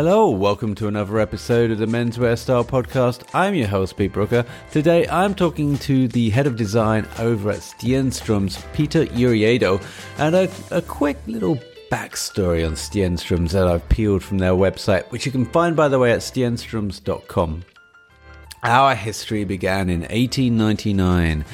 Hello, welcome to another episode of the Menswear Style Podcast. I'm your host, Pete Brooker. Today I'm talking to the head of design over at Stenströms, Peter Jüriado, and a, a quick little backstory on Stenströms that I've peeled from their website, which you can find, by the way, at stenströms.com. Our history began in 1899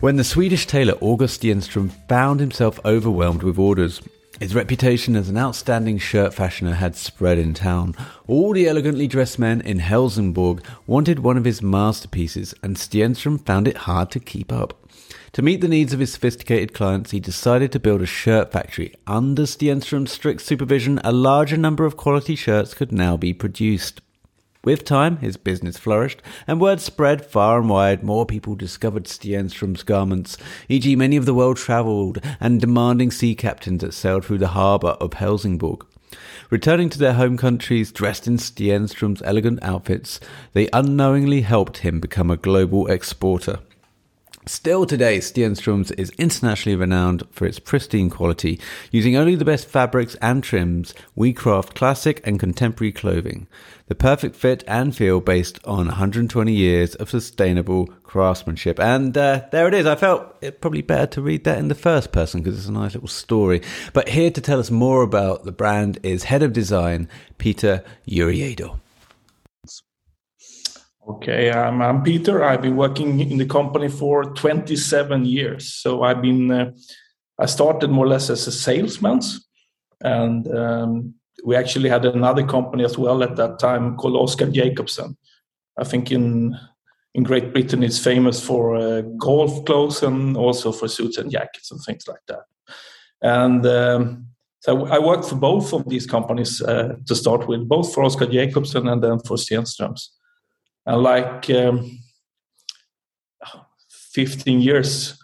when the Swedish tailor August Stenström found himself overwhelmed with orders. His reputation as an outstanding shirt fashioner had spread in town. All the elegantly dressed men in Helsingborg wanted one of his masterpieces, and Stenström found it hard to keep up. To meet the needs of his sophisticated clients, he decided to build a shirt factory. Under Stenström's strict supervision, a larger number of quality shirts could now be produced. With time, his business flourished, and word spread far and wide. More people discovered Stenström's garments, e.g., many of the well travelled and demanding sea captains that sailed through the harbour of Helsingborg. Returning to their home countries dressed in Stenström's elegant outfits, they unknowingly helped him become a global exporter. Still today, Stenströms is internationally renowned for its pristine quality. Using only the best fabrics and trims, we craft classic and contemporary clothing. The perfect fit and feel based on 120 years of sustainable craftsmanship. And uh, there it is. I felt it probably better to read that in the first person because it's a nice little story. But here to tell us more about the brand is head of design, Peter Jüriado. Okay, I'm, I'm, Peter. I've been working in the company for 27 years. So I've been, uh, I started more or less as a salesman. And um, we actually had another company as well at that time called Oscar Jacobson. I think in in Great Britain it's famous for uh, golf clothes and also for suits and jackets and things like that. And um, so I worked for both of these companies uh, to start with, both for Oscar Jacobson and then for Stenströms. And like um, 15 years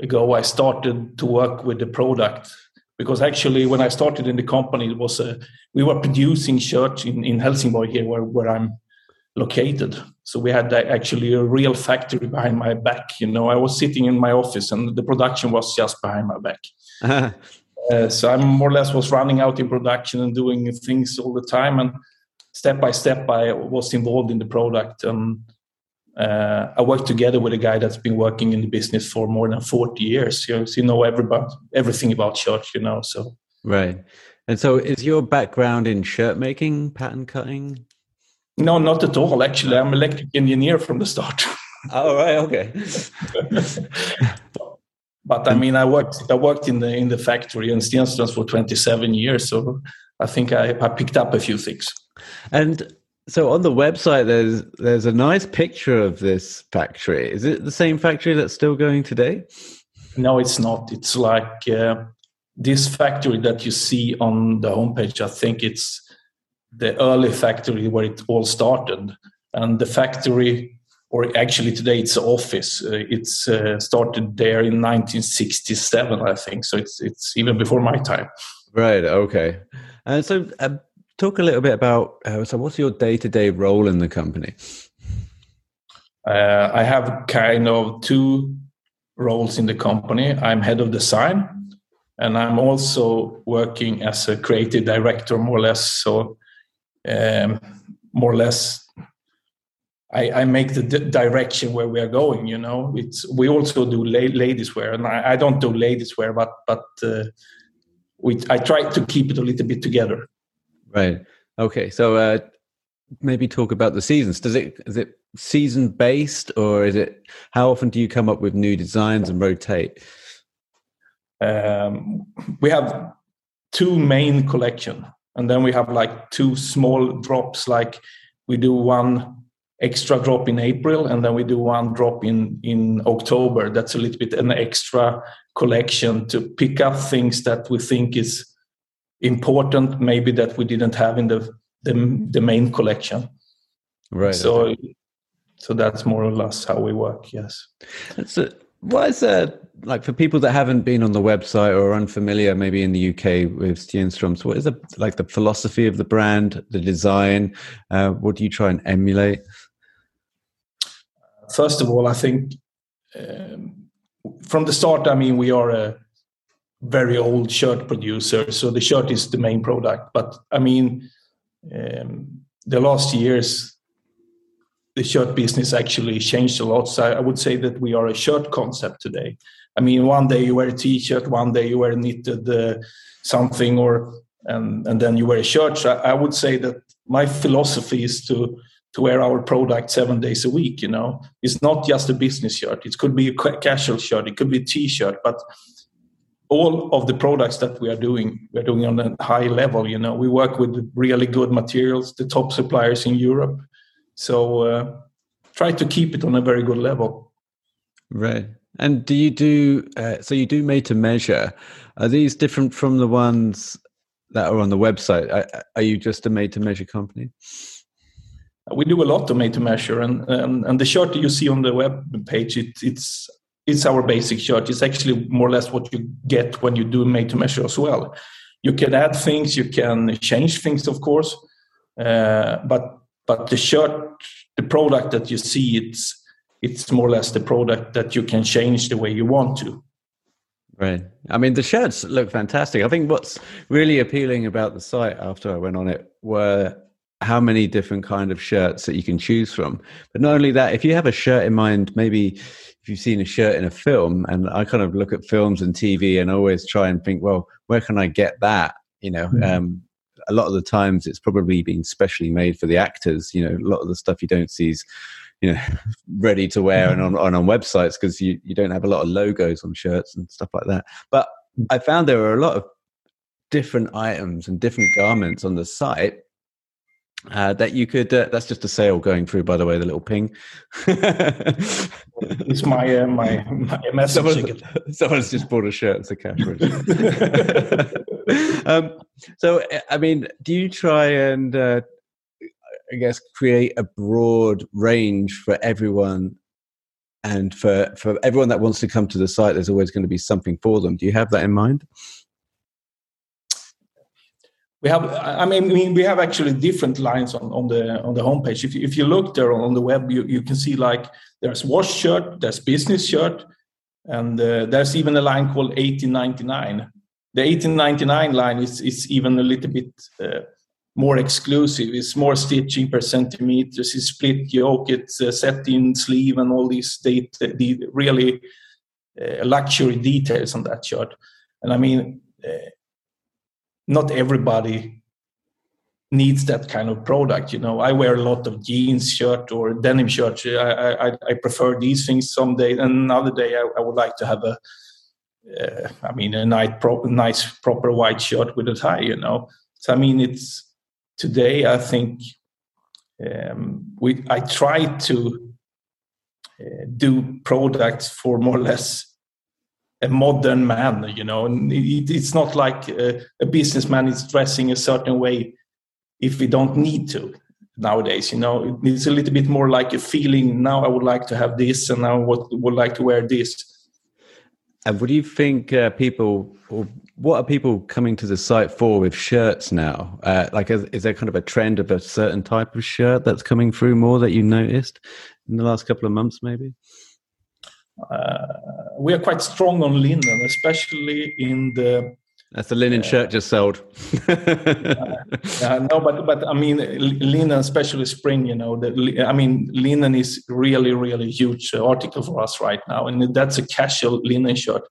ago, I started to work with the product because actually when I started in the company, it was a, we were producing shirts in, in Helsingborg here where, where I'm located. So we had actually a real factory behind my back. You know, I was sitting in my office and the production was just behind my back. Uh, so I more or less was running out in production and doing things all the time. And step by step, I was involved in the product. And uh, I worked together with a guy that's been working in the business for more than 40 years. You know, so you know everybody, everything about shirts, you know. So right. And so, is your background in shirt making, pattern cutting? No, not at all. Actually, I'm electric engineer from the start. oh right, okay. but I mean, I worked I worked in the in the factory in Stenströms for 27 years, so I think I, I picked up a few things. And so on the website, there's there's a nice picture of this factory. Is it the same factory that's still going today? No, it's not. It's like uh, this factory that you see on the homepage. I think it's the early factory where it all started, and the factory, or actually today it's an office. Uh, it's uh, started there in 1967, I think. So it's it's even before my time. Right. Okay. And so. Talk a little bit about uh, so what's your day-to-day role in the company? Uh, i have kind of two roles in the company. I'm head of design and i'm also working as a creative director more or less. So um, more or less I, I make the d- direction where we are going you know? It's we also do la- ladies wear and I, I, don't do ladies wear but but uh, we i try to keep it a little bit together Right. Okay. So uh, maybe talk about the seasons. Does it is it season based or is it how often do you come up with new designs and rotate? Um, we have two main collection, and then we have like two small drops. Like we do one extra drop in April, and then we do one drop in in October. That's a little bit an extra collection to pick up things that we think is important maybe that we didn't have in the the, the main collection. Right so okay. so that's more or less how we work yes. So what is that like for people that haven't been on the website or unfamiliar maybe in the uk with Stenströms what is the like the philosophy of the brand the design? Uh, what do you try and emulate? First of all i think um, from the start i mean we are a very old shirt producer, so the shirt is the main product. But I mean, um, the last years, the shirt business actually changed a lot. So I would say that we are a shirt concept today. I mean, one day you wear a t-shirt, one day you wear knitted uh, something, or and and then you wear a shirt. So I, I would say that my philosophy is to to wear our product seven days a week. You know, it's not just a business shirt. It could be a casual shirt. It could be a t-shirt, but all of the products that we are doing, we're doing on a high level. You know, we work with really good materials, the top suppliers in Europe. So uh, try to keep it on a very good level. Right. And do you do uh, so? You do made to measure. Are these different from the ones that are on the website? Are, are you just a made to measure company? We do a lot of made to measure, and, and and the shirt you see on the web page, it, it's it's our basic shirt. It's actually more or less what you get when you do made to measure as well. You can add things, you can change things, of course, uh, but but the shirt, the product that you see, it's it's more or less the product that you can change the way you want to. Right. I mean, the shirts look fantastic. I think what's really appealing about the site after I went on it were how many different kind of shirts that you can choose from. But not only that, if you have a shirt in mind, maybe if you've seen a shirt in a film, and I kind of look at films and TV and always try and think, well, where can I get that? You know, mm-hmm. um, a lot of the times it's probably been specially made for the actors. You know, a lot of the stuff you don't see is, you know, ready to wear and on, on, on websites because you, you don't have a lot of logos on shirts and stuff like that. But I found there were a lot of different items and different garments on the site uh, that you could uh, that's just a sale going through by the way the little ping. It's my uh, my, my message Someone, someone's just bought a shirt it's a cash um, so i mean do you try and uh, i guess create a broad range for everyone and for for everyone that wants to come to the site there's always going to be something for them. Do you have that in mind we have i mean we have actually different lines on, on the on the homepage. If you, if you look there on the web you, you can see like there's wash shirt there's business shirt and uh, there's even a line called 1899 the 1899 line is, is even a little bit uh, more exclusive. It's more stitching per centimeters it's split yoke. It's uh, set in sleeve and all these date, the really uh, luxury details on that shirt. And i mean uh, not everybody needs that kind of product. You know, I wear a lot of jeans shirt or denim shirt. I, I, I prefer these things some day. And another day, I, I would like to have a, uh, I mean, a nice, pro- nice, proper white shirt with a tie. You know, so I mean, it's today. I think um, we. I try to uh, do products for more or less a modern man you know and it, it's not like a, a, businessman is dressing a certain way if we don't need to nowadays you know. It's a little bit more like a feeling now i would like to have this and now would, would like to wear this. And what do you think uh, people or what are people coming to the site for with shirts now? Uh, like is, is there kind of a trend of a certain type of shirt that's coming through more that you noticed in the last couple of months maybe we are quite strong on linen, especially in the. That's the linen uh, shirt just sold. uh, no, but but I mean linen, especially spring. You know, the, I mean linen is really really huge article for us right now, and that's a casual linen shirt.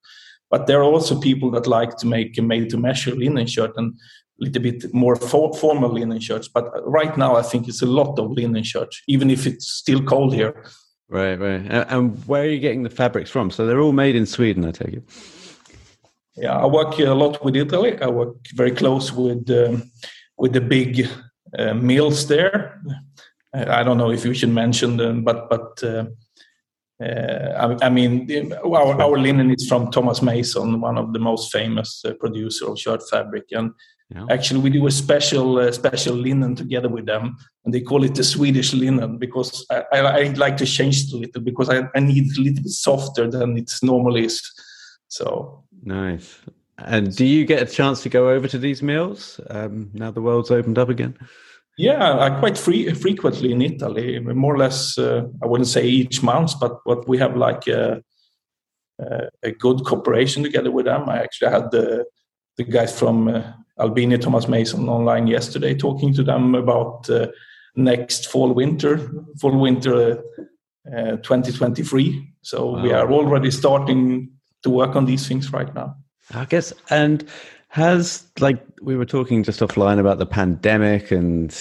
But there are also people that like to make a made-to-measure linen shirt and a little bit more for, formal linen shirts. But right now, I think it's a lot of linen shirts, even if it's still cold here. Right, right. And where are you getting the fabrics from? So they're all made in Sweden, I take it. Yeah, I work a lot with Italy. I work very close with um, with the big uh, mills there. I don't know if you should mention them, but but uh, uh, I, I, mean, our, our linen is from Thomas Mason, one of the most famous uh, producer of shirt fabric, and yeah. Actually, we do a special uh, special linen together with them, and they call it the Swedish linen because I, I, I like to change it a little because I, I need it a little bit softer than it normally is. So nice. And do you get a chance to go over to these mills um, now the world's opened up again? Yeah, I quite free, frequently in Italy, more or less. Uh, I wouldn't say each month, but but we have like a, a, good cooperation together with them. I actually had the the guys from uh, Albini, Thomas Mason online yesterday, talking to them about uh, next fall winter, fall winter uh, 2023. So we are already starting to work on these things right now. I guess, and has like we were talking just offline about the pandemic and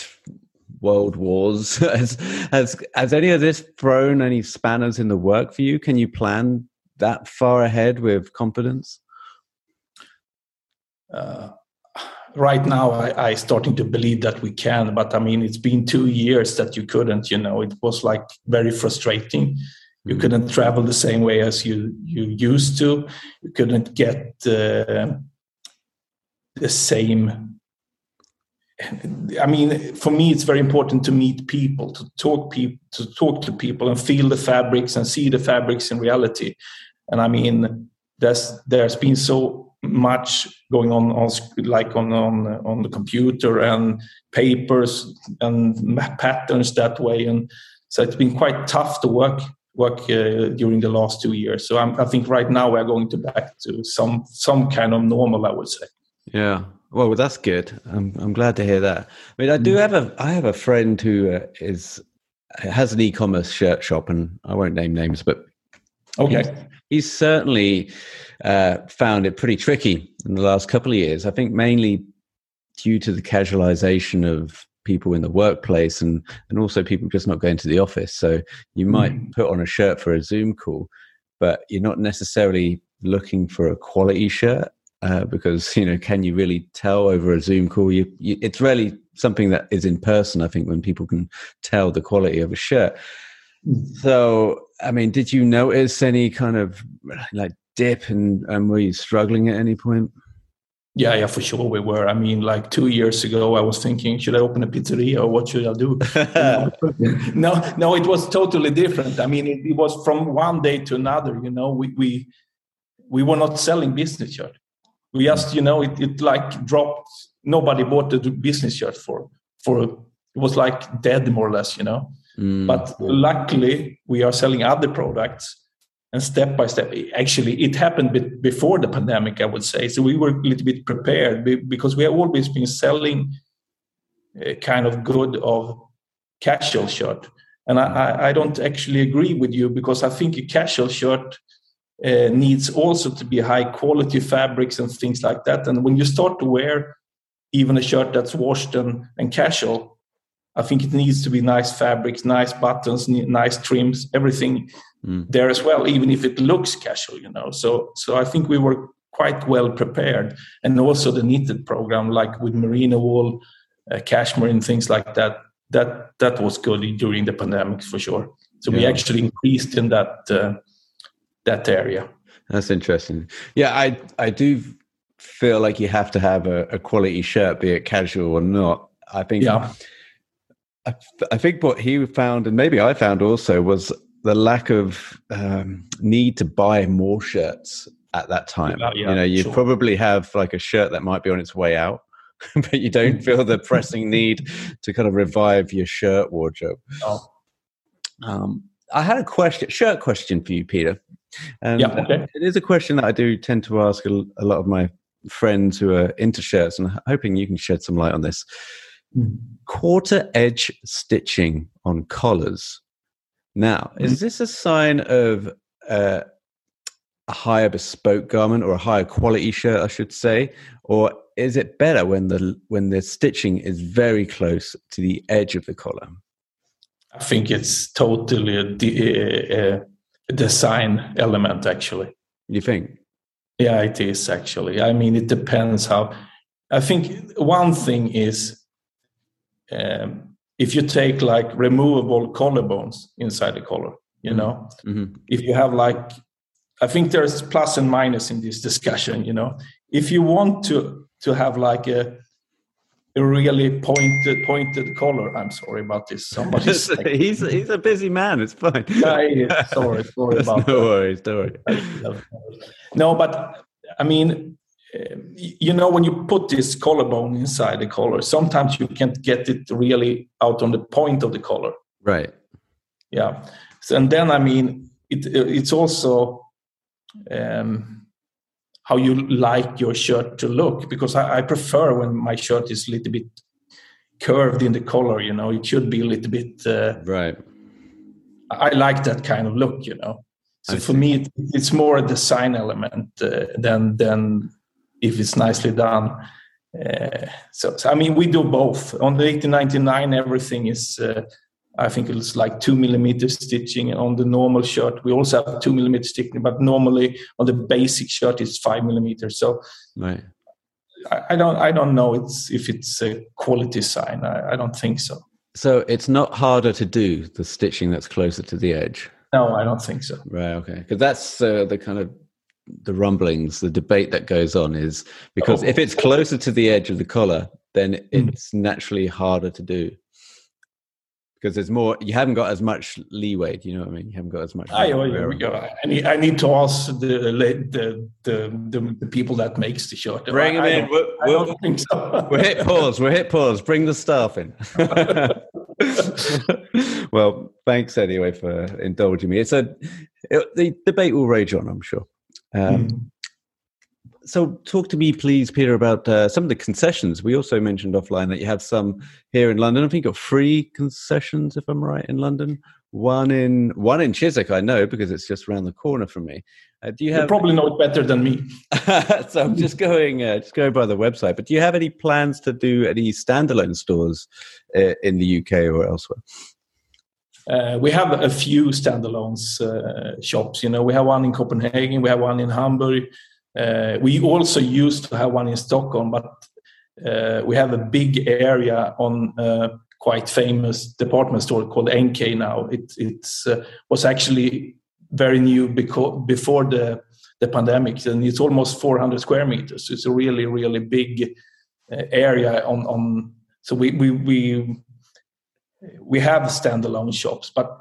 world wars. has, has has any of this thrown any spanners in the work for you? Can you plan that far ahead with confidence? Uh, right now, I, I starting to believe that we can, but I mean, it's been two years that you couldn't. You know, it was like very frustrating. You couldn't travel the same way as you you used to. You couldn't get uh, the same I mean, for me, it's very important to meet people, to talk people, to talk to people, and feel the fabrics and see the fabrics in reality. And I mean, there's there's been so much going on, on like on on on the computer and papers and patterns that way, and so it's been quite tough to work work uh, during the last two years. So I'm, I think right now we're going to back to some some kind of normal, I would say. Yeah, well, that's good. I'm I'm glad to hear that. I mean, I do mm. have a I have a friend who uh, is has an e-commerce shirt shop, and I won't name names, but okay, he's, he's certainly uh, found it pretty tricky in the last couple of years. I think mainly due to the casualization of people in the workplace and and also people just not going to the office. So you might mm. put on a shirt for a Zoom call, but you're not necessarily looking for a quality shirt uh, because you know can you really tell over a zoom call you, you, it's really something that is in person i think when people can tell the quality of a shirt mm. so i mean did you notice any kind of like dip and, and were you struggling at any point? Yeah yeah for sure we were. I mean like two years ago i was thinking should i open a pizzeria or what should i do? No no it was totally different. I mean it, it was from one day to another you know we we we were not selling business shirt we just you know it, it like dropped. Nobody bought the business shirt for for it was like dead more or less you know mm. but luckily we are selling other products and step by step actually it happened before the pandemic i would say so we were a little bit prepared because we have always been selling a kind of good of casual shirt and I, I don't actually agree with you because i think a casual shirt uh, needs also to be high quality fabrics and things like that. And when you start to wear even a shirt that's washed and, and casual, I think it needs to be nice fabrics, nice buttons, nice trims, everything mm. there as well, even if it looks casual, you know. So, so I think we were quite well prepared, and also the knitted program, like with merino wool, uh, cashmere, and things like that. That that was good during the pandemic for sure. So yeah. we actually increased in that uh, that area. That's interesting. Yeah, I I do feel like you have to have a, a quality shirt, be it casual or not. I think. Yeah. I, I think what he found, and maybe I found also, was the lack of um, need to buy more shirts at that time. Yeah, yeah, you know, you sure. probably have like a shirt that might be on its way out, but you don't feel the pressing need to kind of revive your shirt wardrobe. Oh. Um, I had a question, shirt question for you, Peter. And yeah, okay. it is a question that I do tend to ask a, a, lot of my friends who are into shirts, and I'm hoping you can shed some light on this. Quarter edge stitching on collars. Now, mm. is this a sign of uh, a higher bespoke garment or a higher quality shirt, I should say, or is it better when the when the stitching is very close to the edge of the collar? I think it's totally a, a, a design element, actually. You think? Yeah, it is actually. I mean, it depends how. I think one thing is um, if you take like removable collarbones inside the collar, you mm-hmm. know, mm-hmm. if you have like, I think there's plus and minus in this discussion, you know, if you want to to have like a a really pointed pointed collar. I'm sorry about this. Somebody's he's he's a busy man. It's fine. yeah, sorry, sorry about no that. worries. Don't worry. No, but I mean, uh, you know, when you put this collarbone inside the collar, sometimes you can't get it really out on the point of the collar. Right. Yeah. So, and then I mean, it it's also. Um, how you like your shirt to look because I, I, prefer when my shirt is a little bit curved in the collar you know it should be a little bit uh, right i like that kind of look you know so for me it, it's more a design element uh, than than if it's nicely done uh, so, so, i mean we do both on the 1899 everything is uh, I think it's like two millimeter stitching on the normal shirt. We also have two millimeter stitching, but normally on the basic shirt it's five millimeters. So right. I, I, don't I don't know it's if it's a quality sign. I, I don't think so. So it's not harder to do the stitching that's closer to the edge. No, I don't think so. Right. Okay. Because that's uh, the kind of the rumblings, the debate that goes on is because oh. if it's closer to the edge of the collar, then hmm. it's mm. naturally harder to do because there's more you haven't got as much leeway do you know what i mean you haven't got as much I, I, need, I need to ask the the, the the, the people that makes the shirt bring them in we'll, I don't think so. we'll hit pause we'll hit pause bring the staff in well thanks anyway for indulging me it's a it, the debate will rage on i'm sure um, mm. so talk to me please peter about uh, some of the concessions. We also mentioned offline that you have some here in london. I think you've got free concessions if i'm right in london. One in one in chiswick i know because it's just around the corner from me. Uh, do you have you probably know it better than me. So i'm just going uh, just going by the website but do you have any plans to do any standalone stores uh, in the uk or elsewhere uh, we have a few standalones uh, shops. You know, we have one in Copenhagen, we have one in Hamburg, uh, we also used to have one in Stockholm, but uh, we have a big area on a quite famous department store called NK now. It it's, uh, was actually very new before the, the pandemic, and it's almost 400 square meters. It's a really, really big uh, area on, on so we, we, we, we have standalone shops, but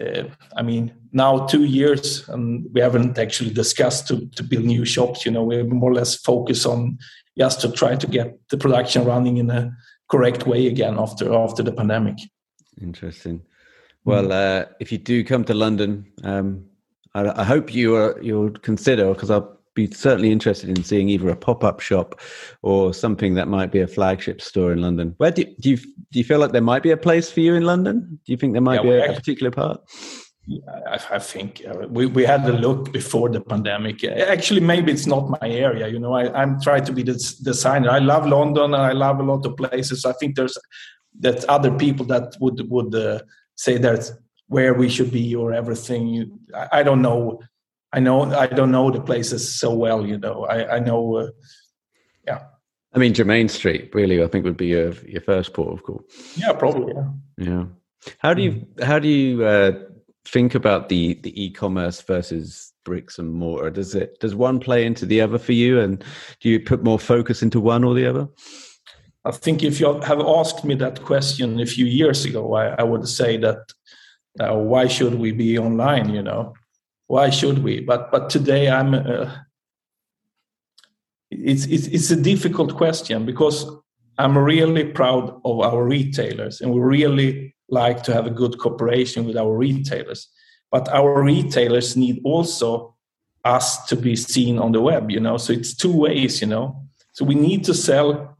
uh, I mean, now two years, and we haven't actually discussed to, to build new shops. You know, we're more or less focused on just to try to get the production running in a correct way again after after the pandemic. Interesting. Well, uh, if you do come to London, um, I, I, hope you are, you'll consider because I'll be certainly interested in seeing either a pop-up shop or something that might be a flagship store in London. Where do, do you do you feel like there might be a place for you in London? Do you think there might yeah, be a, a, particular part? I, I think uh, we, we had a look before the pandemic. Actually, maybe it's not my area. You know, I, I'm trying to be the designer. I love London and I love a lot of places. I think there's that other people that would would uh, say that's where we should be or everything. I, I don't know I know I don't know the places so well. You know, I, I know. Uh, yeah. I mean, Jermyn Street really, I think would be your your first port of call. Yeah, probably. Yeah. Yeah. How do you how do you uh, think about the the e-commerce versus bricks and mortar? Does it does one play into the other for you, and do you put more focus into one or the other? I think if you have asked me that question a few years ago, I, I would say that uh, why should we be online? You know, why should we? But but today i'm uh, it's, it's it's a difficult question because i'm really proud of our retailers and we really like to have a good cooperation with our retailers. But our retailers need also us to be seen on the web you know? So it's two ways you know? So we need to sell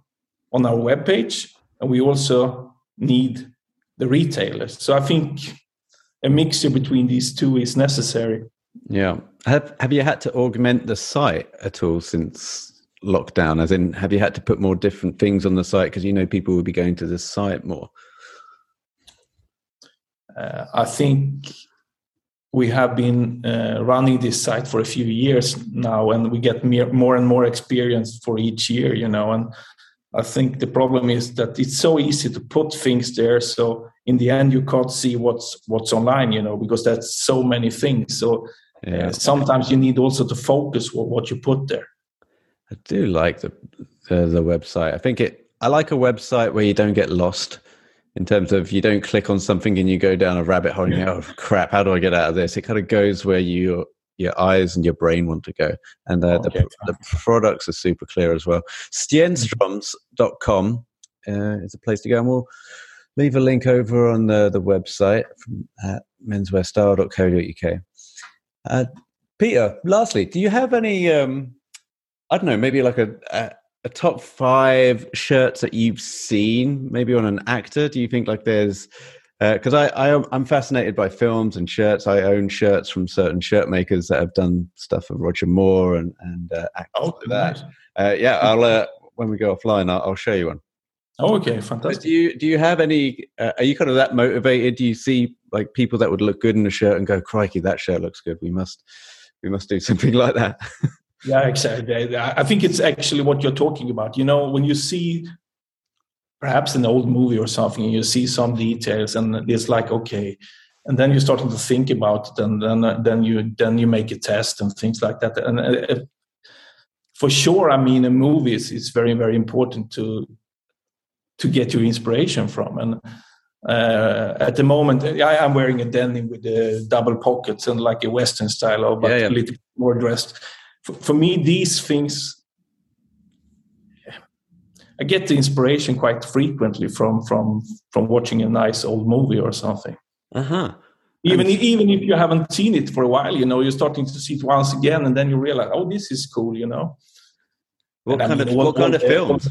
on our web page and we also need the retailers. So i think a mixture between these two is necessary yeah. Have Have you had to augment the site at all since lockdown? As in, have you had to put more different things on the site because you know people will be going to the site more? Uh, I think we have been uh, running this site for a few years now, and we get more and more experience for each year. You know, and I think the problem is that it's so easy to put things there. So in the end, you can't see what's what's online. You know, because that's so many things. So yeah. Uh, sometimes you need also to focus what, what you put there. I do like the, the, the website. I think it. I like a website where you don't get lost in terms of you don't click on something and you go down a rabbit hole and you go, oh, crap, how do I get out of this? It kind of goes where you your eyes and your brain want to go. And uh, okay, the, the, products are super clear as well. Stenstroms.com uh, is a place to go. And we'll leave a link over on the, the website from uh, menswearstyle.co.uk. Uh, Peter, lastly, do you have any um, I don't know, maybe like a, a, a top five shirts that you've seen, maybe on an actor. Do you think like there's because uh, I, I I'm fascinated by films and shirts. I own shirts from certain shirt makers that have done stuff for Roger Moore and and uh, actors oh, like that. Uh, yeah, I'll uh, when we go offline, I'll, I'll show you one. Oh, okay, fantastic. do you do you have any? Uh, are you kind of that motivated? Do you see like people that would look good in a shirt and go, "Crikey, that shirt looks good. We must we must do something like that." yeah, exactly. I think it's actually what you're talking about. You know, when you see perhaps an old movie or something and you see some details and it's like okay and then you're starting to think about it and then then you then you make a test and things like that and uh, for sure i mean a movie is, is very very important to to get your inspiration from and uh, at the moment I am wearing a denim with the double pockets and like a western style but yeah, yeah. a little more dressed for, for me these things I get the inspiration quite frequently from from from watching a nice old movie or something. Uh huh. Even and even if you haven't seen it for a while, you know, you're starting to see it once again, and then you realize, oh, this is cool, you know. What and kind I mean, of what, what kind of films? Uh,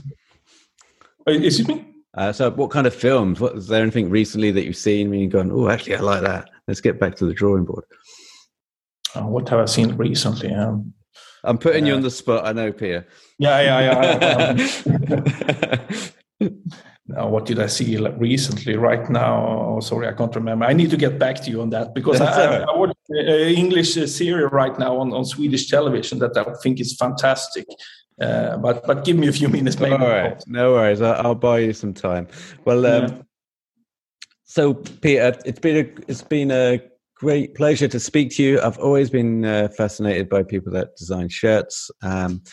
excuse me. Uh, so, what kind of films? What is there anything recently that you've seen when you've gone, oh, actually, I like that. Let's get back to the drawing board. Uh, what have I seen recently? Um, I'm putting uh, you on the spot. I know, Pierre. Yeah, yeah, yeah. Um, now, what did I see recently? Right now, oh, sorry, I can't remember. I need to get back to you on that because I, I, I watch an English series right now on, on Swedish television that I think is fantastic. Uh, but but give me a few minutes, maybe. All right, no worries. I'll, I'll buy you some time. Well, um, yeah. so Peter, it's been a it's been a great pleasure to speak to you. I've always been uh, fascinated by people that design shirts. Um,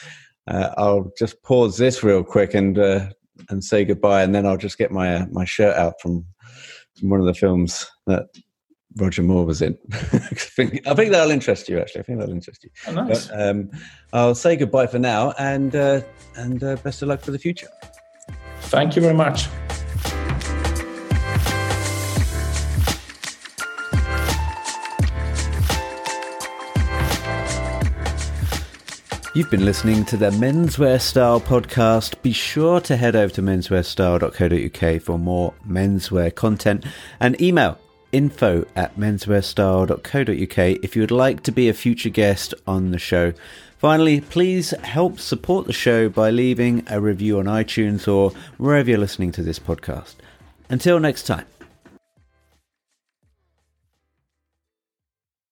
uh, I'll just pause this real quick and uh, and say goodbye, and then I'll just get my uh, my shirt out from, from one of the films that Roger Moore was in. I, think, I think that'll interest you. Actually, I think that'll interest you. Oh, nice. But, um, I'll say goodbye for now, and uh, and uh, best of luck for the future. Thank you very much. You've been listening to the Menswear Style podcast. Be sure to head over to menswearstyle.co.uk for more menswear content and email info at menswearstyle.co.uk if you would like to be a future guest on the show. Finally, please help support the show by leaving a review on iTunes or wherever you're listening to this podcast. Until next time.